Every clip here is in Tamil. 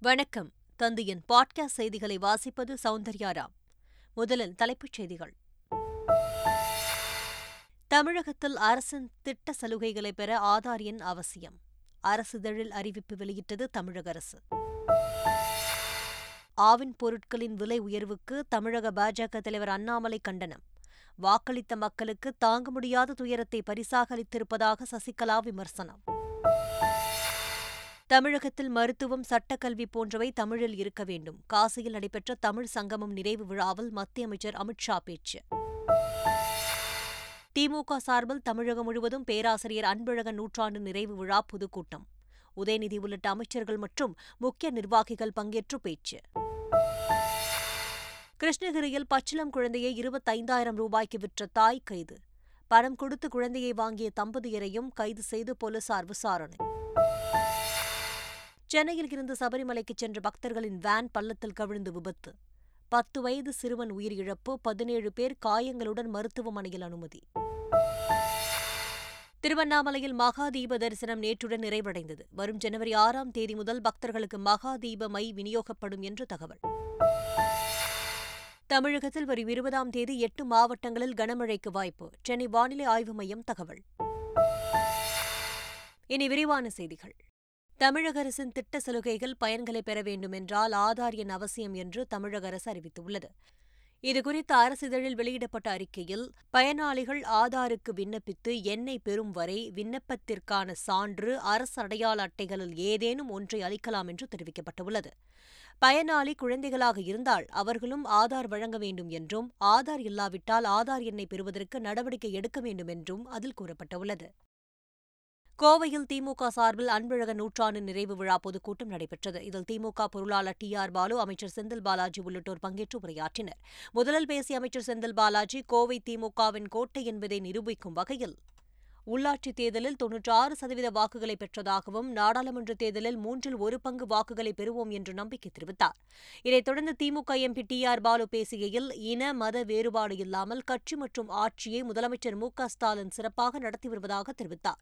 வணக்கம். தந்தையின் பாட்காஸ்ட் செய்திகளை வாசிப்பது சௌந்தர்யாராம் முதலில் தலைப்புச் செய்திகள். தமிழகத்தில் அரசின் திட்ட சலுகைகளை பெற ஆதார் எண் அவசியம். அரசிதழில் அறிவிப்பு வெளியிட்டது தமிழக அரசு. ஆவின் பொருட்களின் விலை உயர்வுக்கு தமிழக பாஜக தலைவர் அண்ணாமலை கண்டனம். வாக்களித்த மக்களுக்கு தாங்க முடியாத துயரத்தை பரிசாக அளித்திருப்பதாக சசிகலா விமர்சனம். தமிழகத்தில் மருத்துவம் சட்டக்கல்வி போன்றவை தமிழில் இருக்க வேண்டும். காசியில் நடைபெற்ற தமிழ் சங்கமம் நிறைவு விழாவில் மத்திய அமைச்சர் அமித்ஷா பேச்சு. திமுக சார்பில் தமிழகம் முழுவதும் பேராசிரியர் அன்பழகன் நூற்றாண்டு நிறைவு விழா பொதுக்கூட்டம். உதயநிதி உள்ளிட்ட அமைச்சர்கள் மற்றும் முக்கிய நிர்வாகிகள் பங்கேற்று பேச்சு. கிருஷ்ணகிரியில் பச்சிளம் குழந்தையை இருபத்தைந்தாயிரம் ரூபாய்க்கு விற்ற தாய் கைது. பணம் கொடுத்து குழந்தையை வாங்கிய தம்பதியரையும் கைது செய்து போலீசார் விசாரணை. சென்னையில் இருந்து சபரிமலைக்கு சென்ற பக்தர்களின் வேன் பள்ளத்தில் கவிழ்ந்து விபத்து. பத்து வயது சிறுவன் உயிரிழப்பு பதினேழு பேர் காயங்களுடன் மருத்துவமனையில் அனுமதி. திருவண்ணாமலையில் மகா தீப தரிசனம் நேற்றுடன் நிறைவடைந்தது. வரும் ஜனவரி ஆறாம் தேதி முதல் பக்தர்களுக்கு மகா தீப மை விநியோகப்படும் என்று தகவல். தமிழகத்தில் வரும் இருபதாம் தேதி எட்டு மாவட்டங்களில் கனமழைக்கு வாய்ப்பு. சென்னை வானிலை ஆய்வு மையம் தகவல். இனி விரிவான செய்திகள். தமிழக அரசின் திட்ட சலுகைகள் பயன்களை பெற வேண்டுமென்றால் ஆதார் எண் அவசியம் என்று தமிழக அரசு அறிவித்துள்ளது. இதுகுறித்து அரசிதழில் வெளியிடப்பட்ட அறிக்கையில் பயனாளிகள் ஆதாருக்கு விண்ணப்பித்து எண்ணை பெறும் வரை விண்ணப்பத்திற்கான சான்று அரசு அடையாள அட்டைகளில் ஏதேனும் ஒன்றை அளிக்கலாம் என்று தெரிவிக்கப்பட்டுள்ளது. பயனாளி குழந்தைகளாக இருந்தால் அவர்களும் ஆதார் வழங்க வேண்டும் என்றும் ஆதார் இல்லாவிட்டால் ஆதார் எண்ணை பெறுவதற்கு நடவடிக்கை எடுக்க வேண்டும் என்றும் அதில் கூறப்பட்டுள்ளது. கோவையில் திமுக சார்பில் அன்பழகன் நூற்றாண்டு நிறைவு விழா பொதுக்கூட்டம் நடைபெற்றது. இதில் திமுக பொருளாளர் டி ஆர் பாலு அமைச்சர் செந்தில் பாலாஜி உள்ளிட்டோர் பங்கேற்று உரையாற்றினர். முதலில் பேசிய அமைச்சர் செந்தில் பாலாஜி கோவை திமுகவின் கோட்டை என்பதை நிரூபிக்கும் வகையில் உள்ளாட்சித் தேர்தலில் தொன்னூற்றி ஆறு சதவீத வாக்குகளை பெற்றதாகவும் நாடாளுமன்ற தேர்தலில் மூன்றில் ஒரு பங்கு வாக்குகளை பெறுவோம் என்று நம்பிக்கை தெரிவித்தார். இதைத் தொடர்ந்து DMK MP T R Baalu பேசுகையில் இன மத வேறுபாடு இல்லாமல் கட்சி மற்றும் ஆட்சியை முதலமைச்சர் மு க ஸ்டாலின் சிறப்பாக நடத்தி வருவதாக தெரிவித்தார்.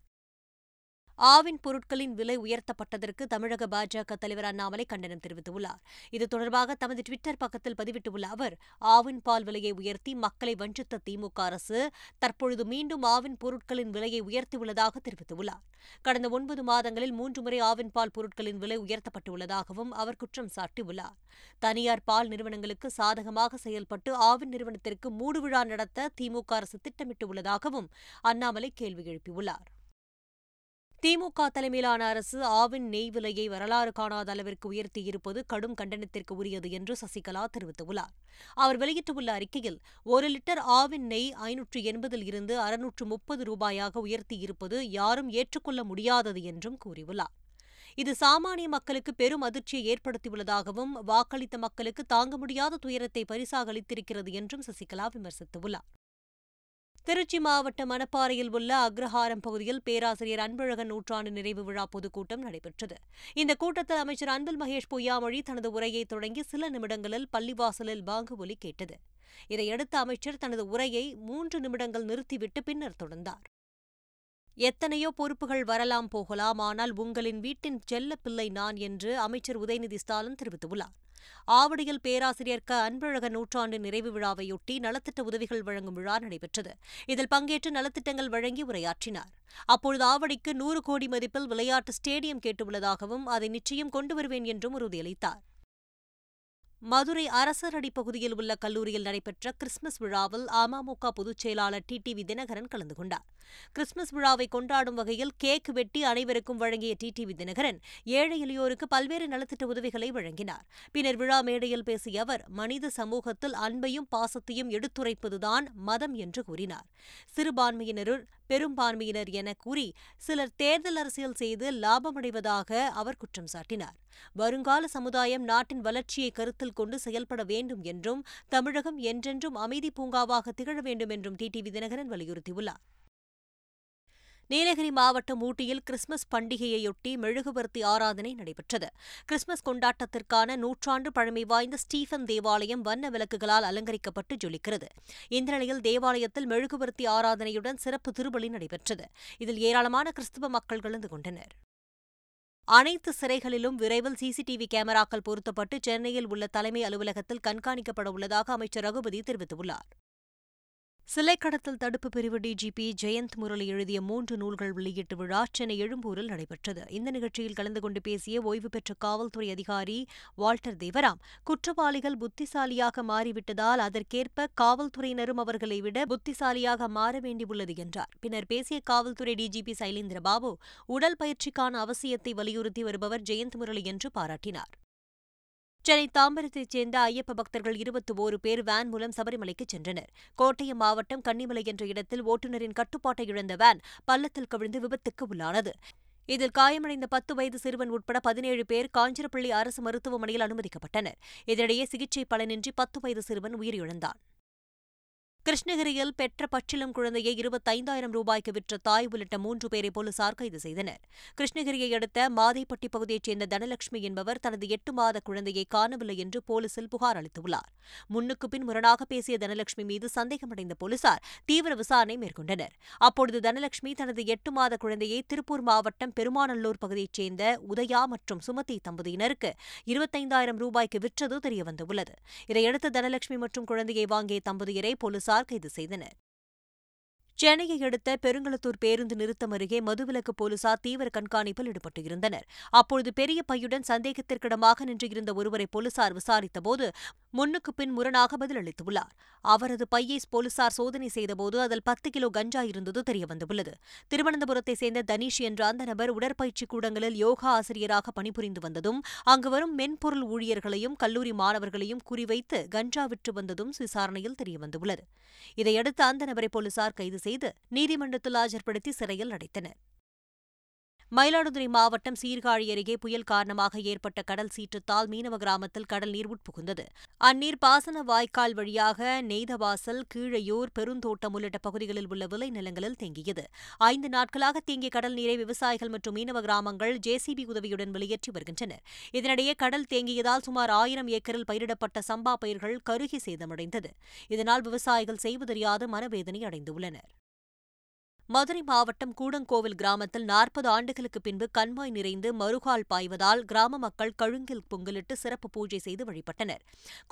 ஆவின் பொருட்களின் விலை உயர்த்தப்பட்டதற்கு தமிழக பாஜக தலைவர் அண்ணாமலை கண்டனம் தெரிவித்துள்ளார். இது தொடர்பாக தமது டுவிட்டர் பக்கத்தில் பதிவிட்டுள்ள அவர் ஆவின் பால் விலையை உயர்த்தி மக்களை வஞ்சித்த திமுக அரசு தற்பொழுது மீண்டும் ஆவின் பொருட்களின் விலையை உயர்த்தியுள்ளதாக தெரிவித்துள்ளார். கடந்த ஒன்பது மாதங்களில் மூன்று முறை ஆவின் பால் பொருட்களின் விலை உயர்த்தப்பட்டுள்ளதாகவும் அவர் குற்றம் சாட்டியுள்ளார். தனியார் பால் நிறுவனங்களுக்கு சாதகமாக செயல்பட்டு ஆவின் நிறுவனத்திற்கு மூடுவிழா நடத்த திமுக அரசு திட்டமிட்டுள்ளதாகவும் அண்ணாமலை கேள்வி எழுப்பியுள்ளார். திமுக தலைமையிலான அரசு ஆவின் நெய் விலையை வரலாறு காணாத அளவிற்கு உயர்த்தியிருப்பது கடும் கண்டனத்திற்கு உரியது என்று சசிகலா தெரிவித்துள்ளார். அவர் வெளியிட்டுள்ள அறிக்கையில் ஒரு லிட்டர் ஆவின் நெய் ஐநூற்று எண்பதில் இருந்து அறுநூற்று முப்பது ரூபாயாக உயர்த்தியிருப்பது யாரும் ஏற்றுக்கொள்ள முடியாதது என்றும் கூறியுள்ளார். இது சாமானிய மக்களுக்கு பெரும் அதிர்ச்சியை ஏற்படுத்தியுள்ளதாகவும் வாக்களித்த மக்களுக்கு தாங்க முடியாத துயரத்தை பரிசாக அளித்திருக்கிறது என்றும் சசிகலா விமர்சித்துள்ளார். திருச்சி மாவட்டம் மணப்பாறையில் உள்ள அக்ரஹாரம் பகுதியில் பேராசிரியர் அன்பழகன் நூற்றாண்டு நிறைவு விழா பொதுக்கூட்டம் நடைபெற்றது. இந்த கூட்டத்தில் அமைச்சர் அன்பில் மகேஷ் பொய்யாமொழி தனது உரையை தொடங்கி சில நிமிடங்களில் பள்ளிவாசலில் பாங்கு ஒலி கேட்டது. இதையடுத்து அமைச்சர் தனது உரையை மூன்று நிமிடங்கள் நிறுத்திவிட்டு பின்னர் தொடர்ந்தார். எத்தனையோ பொறுப்புகள் வரலாம் போகலாம் ஆனால் உங்களின் வீட்டின் செல்ல பிள்ளை நான் என்று அமைச்சர் உதயநிதி ஸ்டாலின் தெரிவித்துள்ளார். ஆவடியில் பேராசிரியர் க. அன்பழக நூற்றாண்டு நிறைவு விழாவையொட்டி நலத்திட்ட உதவிகள் வழங்கும் விழா நடைபெற்றது. இதில் பங்கேற்று நலத்திட்டங்கள் வழங்கி உரையாற்றினார். அப்பொழுது ஆவடிக்கு நூறு கோடி மதிப்பில் விளையாட்டு ஸ்டேடியம் கேட்டுள்ளதாகவும் அதை நிச்சயம் கொண்டு வருவேன் என்றும் உறுதியளித்தார். மதுரை அரசரடி பகுதியில் உள்ள கல்லூரியில் நடைபெற்ற கிறிஸ்துமஸ் விழாவில் அமமுக பொதுச் செயலாளர் டி. வி தினகரன் கலந்து கொண்டார். கிறிஸ்துமஸ் விழாவை கொண்டாடும் வகையில் கேக் வெட்டி அனைவருக்கும் வழங்கிய டி. வி தினகரன் ஏழை எளியோருக்கு பல்வேறு நலத்திட்ட உதவிகளை வழங்கினார். பின்னர் விழா மேடையில் பேசிய அவர் மனித சமூகத்தில் அன்பையும் பாசத்தையும் எடுத்துரைப்பதுதான் மதம் என்று கூறினார். சிறுபான்மையினருள் பெரும்பான்மையினர் என கூறி சிலர் தேர்தல் அரசியல் செய்து லாபமடைவதாக அவர் குற்றம் சாட்டினார். வருங்கால சமுதாயம் நாட்டின் வளர்ச்சியை கருத்தில் கொண்டு செயல்பட வேண்டும் என்றும் தமிழகம் என்றென்றும் அமைதி பூங்காவாக திகழ வேண்டும் என்றும் டிடிவி தினகரன் வலியுறுத்தியுள்ளார். நீலகிரி மாவட்டம் ஊட்டியில் கிறிஸ்துமஸ் பண்டிகையையொட்டி மெழுகுவர்த்தி ஆராதனை நடைபெற்றது. கிறிஸ்துமஸ் கொண்டாட்டத்திற்கான நூற்றாண்டு பழமை வாய்ந்த ஸ்டீஃபன் தேவாலயம் வண்ண விளக்குகளால் அலங்கரிக்கப்பட்டு ஜொலிக்கிறது. இந்த நிலையில் தேவாலயத்தில் மெழுகுவர்த்தி ஆராதனையுடன் சிறப்பு திருப்பலி நடைபெற்றது. இதில் ஏராளமான கிறிஸ்துவ மக்கள் கலந்து கொண்டனர். அனைத்து சிறைகளிலும் விரைவில் சிசிடிவி கேமராக்கள் பொருத்தப்பட்டு சென்னையில் உள்ள தலைமை அலுவலகத்தில் கண்காணிக்கப்பட உள்ளதாக அமைச்சர் ரகுபதி தெரிவித்துள்ளார். சிலை கடத்தல் தடுப்பு பிரிவு டிஜிபி ஜெயந்த் முரளி எழுதிய மூன்று நூல்கள் வெளியீட்டு விழா சென்னை எழும்பூரில் நடைபெற்றது. இந்த நிகழ்ச்சியில் கலந்து கொண்டு பேசிய ஓய்வு பெற்ற காவல்துறை அதிகாரி வால்டர் தேவராம் குற்றவாளிகள் புத்திசாலியாக மாறிவிட்டதால் அதற்கேற்ப காவல்துறையினரும் அவர்களை விட புத்திசாலியாக மாற வேண்டியுள்ளது என்றார். பின்னர் பேசிய காவல்துறை டிஜிபி சைலேந்திரபாபு உடல் பயிற்சிக்கான அவசியத்தை வலியுறுத்தி வருபவர் ஜெயந்த் முரளி என்று பாராட்டினார். சென்னை தாம்பரத்தைச் சேர்ந்த ஐயப்ப பக்தர்கள் இருபத்தி ஓரு பேர் வேன் மூலம் சபரிமலைக்கு சென்றனர். கோட்டயம் மாவட்டம் கன்னிமலை என்ற இடத்தில் ஓட்டுநரின் கட்டுப்பாட்டை இழந்த வேன் பள்ளத்தில் கவிழ்ந்து விபத்துக்கு உள்ளானது. இதில் காயமடைந்த பத்து வயது சிறுவன் உட்பட பதினேழு பேர் காஞ்சிரப்பள்ளி அரசு மருத்துவமனையில் அனுமதிக்கப்பட்டனர். இதனிடையே சிகிச்சை பலனின்றி பத்து வயது சிறுவன் உயிரிழந்தான். கிருஷ்ணகிரியில் பெற்ற பச்சிளம் குழந்தையை இருபத்தைந்தாயிரம் ரூபாய்க்கு விற்ற தாய் உள்ளிட்ட மூன்று பேரை போலீசார் கைது செய்தனர். கிருஷ்ணகிரியை அடுத்த மாதைப்பட்டி பகுதியைச் சேர்ந்த தனலட்சுமி என்பவர் தனது எட்டு மாத குழந்தையை காணவில்லை என்று போலீசில் புகார் அளித்துள்ளார். முன்னுக்கு பின் முரணாக பேசிய தனலட்சுமி மீது சந்தேகமடைந்த போலீசார் தீவிர விசாரணை மேற்கொண்டனர். அப்பொழுது தனலட்சுமி தனது எட்டு மாத குழந்தையை திருப்பூர் மாவட்டம் பெருமாநல்லூர் பகுதியைச் சேர்ந்த உதயா மற்றும் சுமதி தம்பதியினருக்கு இருபத்தைந்தாயிரம் ரூபாய்க்கு விற்றது தெரியவந்துள்ளது. இதையடுத்து தனலட்சுமி மற்றும் குழந்தையை வாங்கிய தம்பதியரை போலீசார் கைது செய்தனர். சென்னையை அடுத்த பெருங்களத்தூர் பேருந்து நிறுத்தம் அருகே மதுவிலக்கு போலீசார் தீவிர கண்காணிப்பில் ஈடுபட்டிருந்தனர். அப்பொழுது பெரிய பையுடன் சந்தேகத்திற்கிடமாக நின்றிருந்த ஒருவரை போலீசார் விசாரித்தபோது முன்னுக்கு பின் முரணாக பதிலளித்துள்ளார். அவரது பையை போலீசார் சோதனை செய்தபோது அதில் பத்து கிலோ கஞ்சா இருந்தது தெரியவந்துள்ளது. திருவனந்தபுரத்தைச் சேர்ந்த தனீஷ் என்ற அந்த நபர் உடற்பயிற்சி கூடங்களில் யோகா ஆசிரியராக பணிபுரிந்து வந்ததும் அங்கு வரும் மென்பொருள் ஊழியர்களையும் கல்லூரி மாணவர்களையும் குறிவைத்து கஞ்சா விற்று வந்ததும் விசாரணையில் தெரியவந்துள்ளது. இதையடுத்து அந்த நபரை போலீசார் கைது செய்து நீதிமன்றத்தில் ஆஜர்படுத்தி சிறையில் அடைத்தனர். மயிலாடுதுறை மாவட்டம் சீர்காழி அருகே புயல் காரணமாக ஏற்பட்ட கடல் சீற்றத்தால் மீனவ கிராமத்தில் கடல் நீர் உட்புகுந்தது அந்நீர் பாசன வாய்க்கால் வழியாக நெய்தவாசல் கீழையூர் பெருந்தோட்டம் உள்ளிட்ட பகுதிகளில் உள்ள விளை நிலங்களில் தேங்கியது. ஐந்து நாட்களாக தேங்கிய கடல் நீரை விவசாயிகள் மற்றும் மீனவ கிராமங்கள் ஜேசிபி உதவியுடன் வெளியேற்றி வருகின்றனர் இதனிடையே கடல் தேங்கியதால் சுமார் ஆயிரம் ஏக்கரில் பயிரிடப்பட்ட சம்பா பயிர்கள் கருகி சேதமடைந்தது. இதனால் விவசாயிகள் செய்வதறியாது மனவேதனை அடைந்துள்ளனர். மதுரை மாவட்டம் கூடங்கோவில் கிராமத்தில் நாற்பது ஆண்டுகளுக்கு பின்பு கண்மாய் நிறைந்து மறுகால் பாய்வதால் கிராம மக்கள் கழுங்கில் பொங்கலிட்டு சிறப்பு பூஜை செய்து வழிபட்டனர்.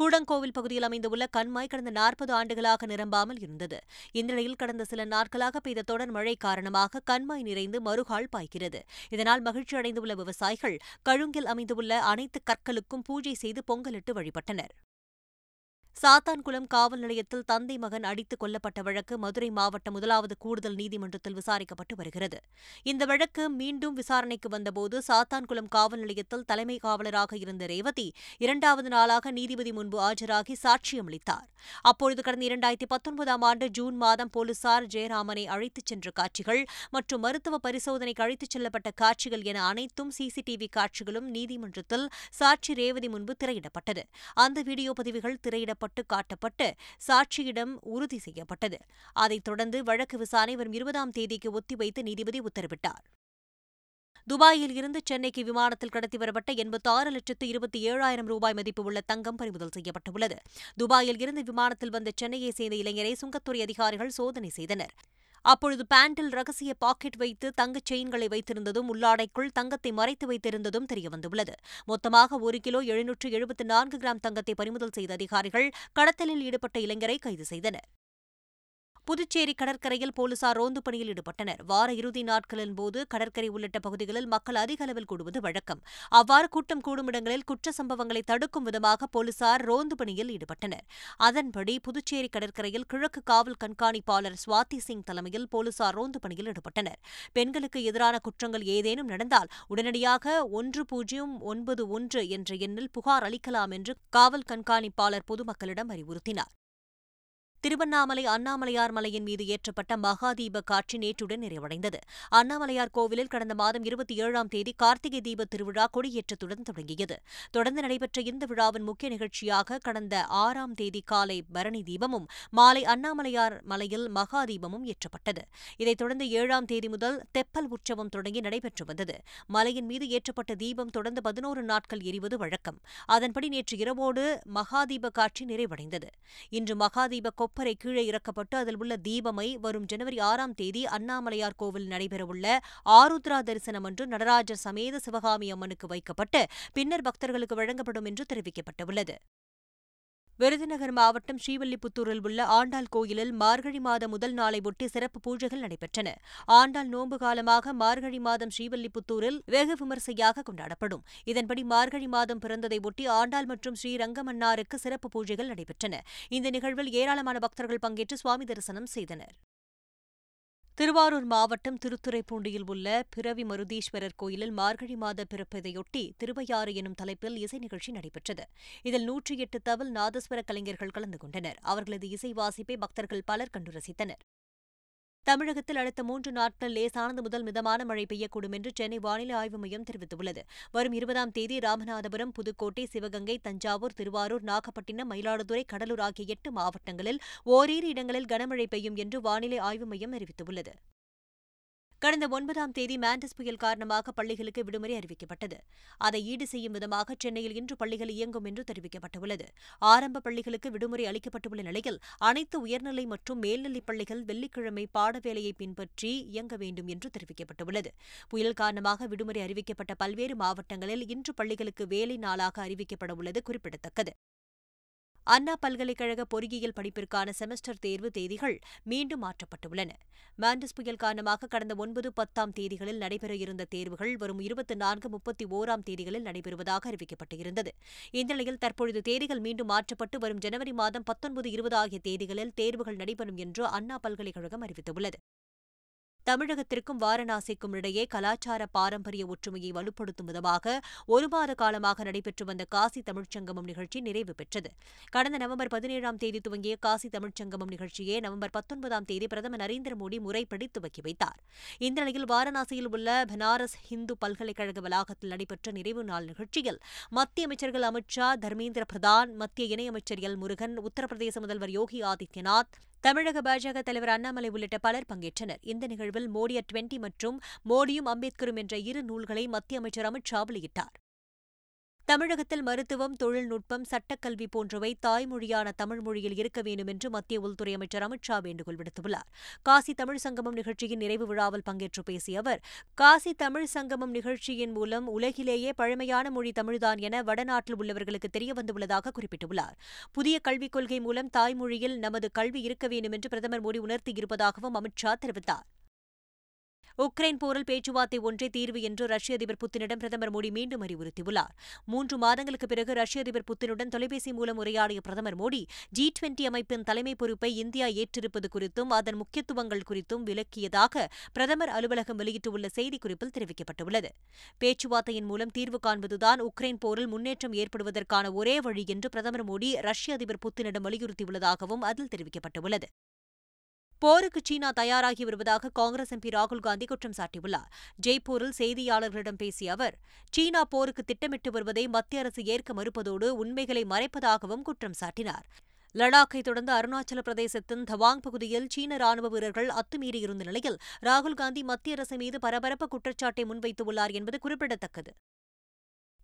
கூடங்கோவில் பகுதியில் அமைந்துள்ள கண்மாய் கடந்த நாற்பது ஆண்டுகளாக நிரம்பாமல் இருந்தது. இந்நிலையில் கடந்த சில நாட்களாக பெய்த தொடர் மழை காரணமாக கண்மாய் நிறைந்து மறுகால் பாய்கிறது. இதனால் மகிழ்ச்சி அடைந்துள்ள விவசாயிகள் கழுங்கில் அமைந்துள்ள அனைத்து கற்களுக்கும் பூஜை செய்து பொங்கலிட்டு வழிபட்டனர். சாத்தான்குளம் காவல் நிலையத்தில் தந்தை மகன் அடித்துக் கொல்லப்பட்ட வழக்கு மதுரை மாவட்ட முதலாவது கூடுதல் நீதிமன்றத்தில் விசாரிக்கப்பட்டு வருகிறது. இந்த வழக்கு மீண்டும் விசாரணைக்கு வந்தபோது சாத்தான்குளம் காவல் நிலையத்தில் தலைமை காவலராக இருந்த ரேவதி இரண்டாவது நாளாக நீதிபதி முன்பு ஆஜராகி சாட்சியமளித்தார். அப்பொழுது கடந்த இரண்டாயிரத்தி பத்தொன்பதாம் ஆண்டு ஜூன் மாதம் போலீசார் ஜெயராமனை அழைத்துச் சென்ற காட்சிகள் மற்றும் மருத்துவ பரிசோதனைக்கு அழைத்துச் செல்லப்பட்ட காட்சிகள் என அனைத்தும் சிசிடிவி காட்சிகளும் நீதிமன்றத்தில் சாட்சி ரேவதி முன்பு திரையிடப்பட்டது. அந்த வீடியோ பதிவுகள் திரையிடப்பட்டு காட்டப்பட்டு சாட்சியிடம் உறுதி செய்யப்பட்டது. அதைத் தொடர்ந்து வழக்கு விசாரணை வரும் இருபதாம் தேதிக்கு ஒத்திவைத்து நீதிபதி உத்தரவிட்டார். துபாயில் இருந்து சென்னைக்கு விமானத்தில் கடத்தி வரப்பட்ட எண்பத்தி ஆறு லட்சத்து இருபத்தி ஏழாயிரம் ரூபாய் மதிப்பு உள்ள தங்கம் பறிமுதல் செய்யப்பட்டுள்ளது. துபாயில் இருந்து விமானத்தில் வந்த சென்னையை சேர்ந்த இளைஞரை சுங்கத்துறை அதிகாரிகள் சோதனை செய்தனர். அப்பொழுது பேண்டில் ரகசிய பாக்கெட் வைத்து தங்கச் செயின்களை வைத்திருந்ததும் உள்ளாடைக்குள் தங்கத்தை மறைத்து வைத்திருந்ததும் தெரியவந்துள்ளது. மொத்தமாக ஒரு கிலோ எழுநூற்று எழுபத்து நான்கு கிராம் தங்கத்தை பறிமுதல் செய்த அதிகாரிகள் கடத்தலில் ஈடுபட்ட இளைஞரை கைது செய்தனர். புதுச்சேரி கடற்கரையில் போலீசார் ரோந்து பணியில் ஈடுபட்டனர். வார இறுதி நாட்களின் போது கடற்கரை உள்ளிட்ட பகுதிகளில் மக்கள் அதிக அளவில் கூடுவது வழக்கம். அவ்வாறு கூட்டம் கூடும் இடங்களில் குற்ற சம்பவங்களை தடுக்கும் விதமாக போலீசார் ரோந்து பணியில் ஈடுபட்டனர். அதன்படி புதுச்சேரி கடற்கரையில் கிழக்கு காவல் கண்காணிப்பாளர் சுவாதி சிங் தலைமையில் போலீசார் ரோந்து பணியில் ஈடுபட்டனர். பெண்களுக்கு எதிரான குற்றங்கள் ஏதேனும் நடந்தால் உடனடியாக ஒன்று பூஜ்ஜியம் ஒன்பது ஒன்று என்ற எண்ணில் புகார் அளிக்கலாம் என்று காவல் கண்காணிப்பாளர் பொதுமக்களிடம் அறிவுறுத்தினார். திருவண்ணாமலை அண்ணாமலையார் மலையின் மீது ஏற்றப்பட்ட மகாதீப காட்சி நேற்றுடன் நிறைவடைந்தது. அண்ணாமலையார் கோவிலில் கடந்த மாதம் இருபத்தி ஏழாம் தேதி கார்த்திகை தீப திருவிழா கொடியேற்றத்துடன் தொடங்கியது. தொடர்ந்து நடைபெற்ற இந்த விழாவின் முக்கிய நிகழ்ச்சியாக கடந்த ஆறாம் தேதி காலை பரணி தீபமும் மாலை அண்ணாமலையார் மலையில் மகாதீபமும் ஏற்றப்பட்டது. இதைத் தொடர்ந்து ஏழாம் தேதி முதல் தெப்பல் உற்சவம் தொடங்கி நடைபெற்று வந்தது. மலையின் மீது ஏற்றப்பட்ட தீபம் தொடர்ந்து பதினோரு நாட்கள் எரிவது வழக்கம். அதன்படி நேற்று இரவோடு மகாதீப காட்சி நிறைவடைந்தது. இன்று மகாதீப கொப்ப கொப்பரை கீழே இறக்கப்பட்டு அதில் உள்ள தீபமை வரும் ஜனவரி ஆறாம் தேதி அண்ணாமலையார் கோவில் நடைபெறவுள்ள ஆருத்ரா தரிசனம் அன்று நடராஜர் சமேத சிவகாமி அம்மனுக்கு வைக்கப்பட்டு பின்னர் பக்தர்களுக்கு வழங்கப்படும் என்று தெரிவிக்கப்பட்டுள்ளது. விருதுநகர் மாவட்டம் ஸ்ரீவில்லிபுத்தூரில் உள்ள ஆண்டாள் கோயிலில் மார்கழி மாத முதல் நாளை ஒட்டி சிறப்பு பூஜைகள் நடைபெற்றன. ஆண்டாள் நோன்பு காலமாக மார்கழி மாதம் ஸ்ரீவில்லிபுத்தூரில் வெகு விமர்சையாக கொண்டாடப்படும். இதன்படி மார்கழி மாதம் பிறந்ததை ஒட்டி ஆண்டாள் மற்றும் ஸ்ரீரங்கமன்னாருக்கு சிறப்பு பூஜைகள் நடைபெற்றன. இந்த நிகழ்வில் ஏராளமான பக்தர்கள் பங்கேற்று சுவாமி தரிசனம் செய்தனர். திருவாரூர் மாவட்டம் திருத்துறைப்பூண்டியில் உள்ள பிறவி மருதீஸ்வரர் கோயிலில் மார்கழி மாத பிறப்பதையொட்டி திருவையாறு எனும் தலைப்பில் இசை நிகழ்ச்சி நடைபெற்றது. இதில் நூற்றி எட்டு தவில் நாதஸ்வர கலைஞர்கள் கலந்து கொண்டனர். அவர்களது இசை வாசிப்பை பக்தர்கள் பலர் கண்டு ரசித்தனர். தமிழகத்தில் அடுத்த மூன்று நாட்கள் லேசானது முதல் மிதமான மழை பெய்யக்கூடும் என்று சென்னை வானிலை ஆய்வு மையம் தெரிவித்துள்ளது. வரும் இருபதாம் தேதி ராமநாதபுரம் புதுக்கோட்டை சிவகங்கை தஞ்சாவூர் திருவாரூர் நாகப்பட்டினம் மயிலாடுதுறை கடலூர் ஆகிய எட்டு மாவட்டங்களில் ஓரிரு இடங்களில் கனமழை பெய்யும் என்று வானிலை ஆய்வு மையம் அறிவித்துள்ளது. கடந்த ஒன்பதாம் தேதி மாண்டஸ் புயல் காரணமாக பள்ளிகளுக்கு விடுமுறை அறிவிக்கப்பட்டது. அதை ஈடு செய்யும் விதமாக சென்னையில் இன்று பள்ளிகள் இயங்கும் என்று தெரிவிக்கப்பட்டுள்ளது. ஆரம்ப பள்ளிகளுக்கு விடுமுறை அளிக்கப்பட்டுள்ள நிலையில் அனைத்து உயர்நிலை மற்றும் மேல்நிலைப் பள்ளிகள் வெள்ளிக்கிழமை பாடவேளையை பின்பற்றி இயங்க வேண்டும் என்று தெரிவிக்கப்பட்டுள்ளது. புயல் காரணமாக விடுமுறை அறிவிக்கப்பட்ட பல்வேறு மாவட்டங்களில் இன்று பள்ளிகளுக்கு வேலை நாளாக அறிவிக்கப்பட உள்ளது குறிப்பிடத்தக்கது. அண்ணா பல்கலைக்கழக பொறியியல் படிப்பிற்கான செமஸ்டர் தேர்வு தேதிகள் மீண்டும் மாற்றப்பட்டுள்ளன. மாண்டஸ் புயல் காரணமாக கடந்த ஒன்பது பத்தாம் தேதிகளில் நடைபெற இருந்த தேர்வுகள் வரும் இருபத்தி நான்கு முப்பத்தி ஓராம் தேதிகளில் நடைபெறுவதாக அறிவிக்கப்பட்டிருந்தது. இந்நிலையில் தற்பொழுது தேதிகள் மீண்டும் மாற்றப்பட்டு வரும் ஜனவரி மாதம் பத்தொன்பது இருபது ஆகிய தேதிகளில் தேர்வுகள் நடைபெறும் என்று அண்ணா பல்கலைக்கழகம் அறிவித்துள்ளது. தமிழகத்திற்கும் வாரணாசிக்கும் இடையே கலாச்சார பாரம்பரிய ஒற்றுமையை வலுப்படுத்தும் விதமாக ஒரு மாத காலமாக நடைபெற்று வந்த காசி தமிழ்ச்சங்கமம் நிகழ்ச்சி நிறைவு பெற்றது. கடந்த நவம்பர் பதினேழாம் தேதி துவங்கிய காசி தமிழ்ச்சங்கமம் நிகழ்ச்சியை நவம்பர் பத்தொன்பதாம் தேதி பிரதமர் நரேந்திர மோடி முறைப்படி துவக்கி வைத்தார். இந்த நிலையில் வாரணாசியில் உள்ள பனாரஸ் இந்து பல்கலைக்கழக வளாகத்தில் நடைபெற்ற நிறைவு நாள் நிகழ்ச்சியில் மத்திய அமைச்சர்கள் அமித் ஷா தர்மேந்திர பிரதான் மத்திய இணையமைச்சர் எல் முருகன் உத்தரப்பிரதேச முதல்வர் யோகி ஆதித்யநாத் தமிழக பாஜக தலைவர் அண்ணாமலை உள்ளிட்ட பலர் பங்கேற்றனர். இந்த நிகழ்வில் மோடி அட் டுவெண்டி மற்றும் மோடியும் அம்பேத்கரும் என்ற இரு நூல்களை மத்திய அமைச்சர் அமித் ஷா வெளியிட்டார். தமிழகத்தில் மருத்துவம் தொழில்நுட்பம் சட்டக்கல்வி போன்றவை தாய்மொழியான தமிழ் மொழியில் இருக்க வேண்டும் என்று மத்திய உள்துறை அமைச்சர் அமித் ஷா வேண்டுகோள் விடுத்துள்ளார். காசி தமிழ் சங்கமம் நிகழ்ச்சியின் நிறைவு விழாவில் பங்கேற்று பேசிய அவர் காசி தமிழ் சங்கமம் நிகழ்ச்சியின் மூலம் உலகிலேயே பழமையான மொழி தமிழ்தான் என வடநாட்டில் உள்ளவர்களுக்கு தெரியவந்துள்ளதாக குறிப்பிட்டுள்ளார். புதிய கல்விக் கொள்கை மூலம் தாய்மொழியில் நமது கல்வி இருக்க வேண்டும் என்று பிரதமர் மோடி உணர்த்தியிருப்பதாகவும் அமித் ஷா தெரிவித்தார். உக்ரைன் போரில் பேச்சுவார்த்தை ஒன்றே தீர்வு என்று ரஷ்ய அதிபர் புத்தினிடம் பிரதமர் மோடி மீண்டும் அறிவுறுத்தியுள்ளார். மூன்று மாதங்களுக்கு பிறகு ரஷ்ய அதிபர் புத்தினுடன் தொலைபேசி மூலம் உரையாடிய பிரதமர் மோடி ஜி டுவெண்டி அமைப்பின் தலைமை பொறுப்பை இந்தியா ஏற்றிருப்பது குறித்தும் அதன் முக்கியத்துவங்கள் குறித்தும் விளக்கியதாக பிரதமர் அலுவலகம் வெளியிட்டுள்ள செய்திக்குறிப்பில் தெரிவிக்கப்பட்டுள்ளது. பேச்சுவார்த்தையின் மூலம் தீர்வு காண்பதுதான் உக்ரைன் போரில் முன்னேற்றம் ஏற்படுவதற்கான ஒரே வழி என்று பிரதமர் மோடி ரஷ்ய அதிபர் புத்தினிடம் வலியுறுத்தியுள்ளதாகவும் அதில் தெரிவிக்கப்பட்டுள்ளது. போருக்கு சீனா தயாராகி வருவதாக காங்கிரஸ் எம்பி ராகுல் காந்தி குற்றம் சாட்டியுள்ளார். ஜெய்ப்பூரில் செய்தியாளர்களிடம் பேசிய அவர் சீனா போருக்கு திட்டமிட்டு வருவதை மத்திய அரசு ஏற்க மறுப்பதோடு உண்மைகளை மறைப்பதாகவும் குற்றம் சாட்டினார். லடாக்கை தொடர்ந்து அருணாச்சல பிரதேசத்தின் தவாங் பகுதியில் சீன ராணுவ வீரர்கள் அத்துமீறியிருந்த நிலையில் ராகுல் காந்தி மத்திய அரசு மீது பரபரப்பு குற்றச்சாட்டை முன்வைத்துள்ளார் என்பது குறிப்பிடத்தக்கது.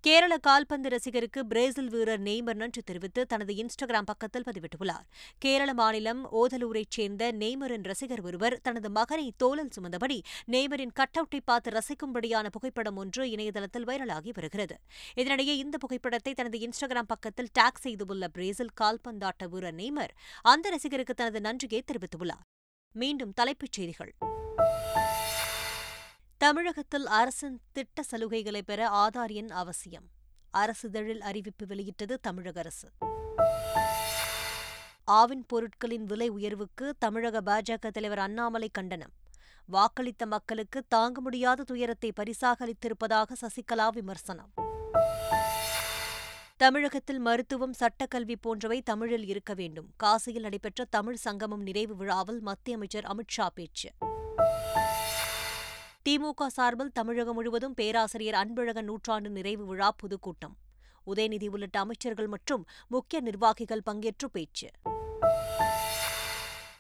கேரள கால்பந்து ரசிகருக்கு பிரேசில் வீரர் நெய்மர் நன்றி தெரிவித்து தனது இன்ஸ்டாகிராம் பக்கத்தில் பதிவிட்டுள்ளார். கேரள மாநிலம் ஓதலூரைச் சேர்ந்த நெய்மரின் ரசிகர் ஒருவர் தனது மகனை தோளில் சுமந்தபடி நெய்மரின் கட் அவுட்டை பார்த்து ரசிக்கும்படியான புகைப்படம் ஒன்று இணையதளத்தில் வைரலாகி வருகிறது. இதனிடையே இந்த புகைப்படத்தை தனது இன்ஸ்டாகிராம் பக்கத்தில் டாக் செய்துள்ள பிரேசில் கால்பந்தாட்ட வீரர் நெய்மர் அந்த ரசிகருக்கு தனது நன்றியை தெரிவித்துள்ளார். மீண்டும் தலைப்புச் செய்திகள். தமிழகத்தில் அரசின் திட்ட சலுகைகளை பெற ஆதார் எண் அவசியம். அரசிதழில் அறிவிப்பு வெளியிட்டது தமிழக அரசு. ஆவின் பொருட்களின் விலை உயர்வுக்கு தமிழக பாஜக தலைவர் அண்ணாமலை கண்டனம். வாக்களித்த மக்களுக்கு தாங்க முடியாத துயரத்தை பரிசாக அளித்திருப்பதாக சசிகலா விமர்சனம். தமிழகத்தில் மருத்துவம் சட்டக்கல்வி போன்றவை தமிழில் இருக்க வேண்டும். காசியில் நடைபெற்ற தமிழ் சங்கமம் நிறைவு விழாவில் மத்திய அமைச்சர் அமித்ஷா பேச்சு. திமுக சார்பில் தமிழகம் முழுவதும் பேராசிரியர் அன்பழகன் நூற்றாண்டு நிறைவு விழா பொதுக்கூட்டம். உதயநிதி உள்ளிட்ட அமைச்சர்கள் மற்றும் முக்கிய நிர்வாகிகள் பங்கேற்று பேச்சு.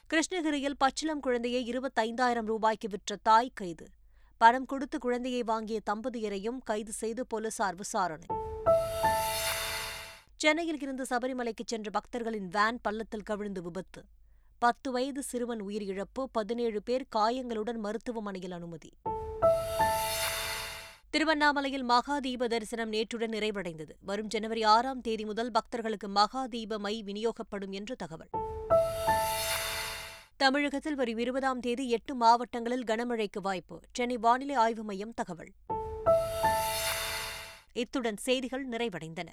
கிருஷ்ணகிரியில் பச்சிளம் குழந்தையை இருபத்தைந்தாயிரம் ரூபாய்க்கு விற்ற தாய் கைது. பணம் கொடுத்து குழந்தையை வாங்கிய தம்பதியரையும் கைது செய்து போலீசார் விசாரணை. சென்னையில் இருந்து சபரிமலைக்கு சென்ற பக்தர்களின் வேன் பள்ளத்தில் கவிழ்ந்து விபத்து. பத்து வயது சிறுவன் உயிரிழப்பு பதினேழு பேர் காயங்களுடன் மருத்துவமனையில் அனுமதி. திருவண்ணாமலையில் மகா தீப தரிசனம் நேற்றுடன் நிறைவடைந்தது. வரும் ஜனவரி ஆறாம் தேதி முதல் பக்தர்களுக்கு மகா தீப மை விநியோகப்படும் என்று தகவல். தமிழகத்தில் வரும் இருபதாம் தேதி எட்டு மாவட்டங்களில் கனமழைக்கு வாய்ப்பு. சென்னை வானிலை ஆய்வு மையம் தகவல். இத்துடன் செய்திகள் நிறைவடைந்தன.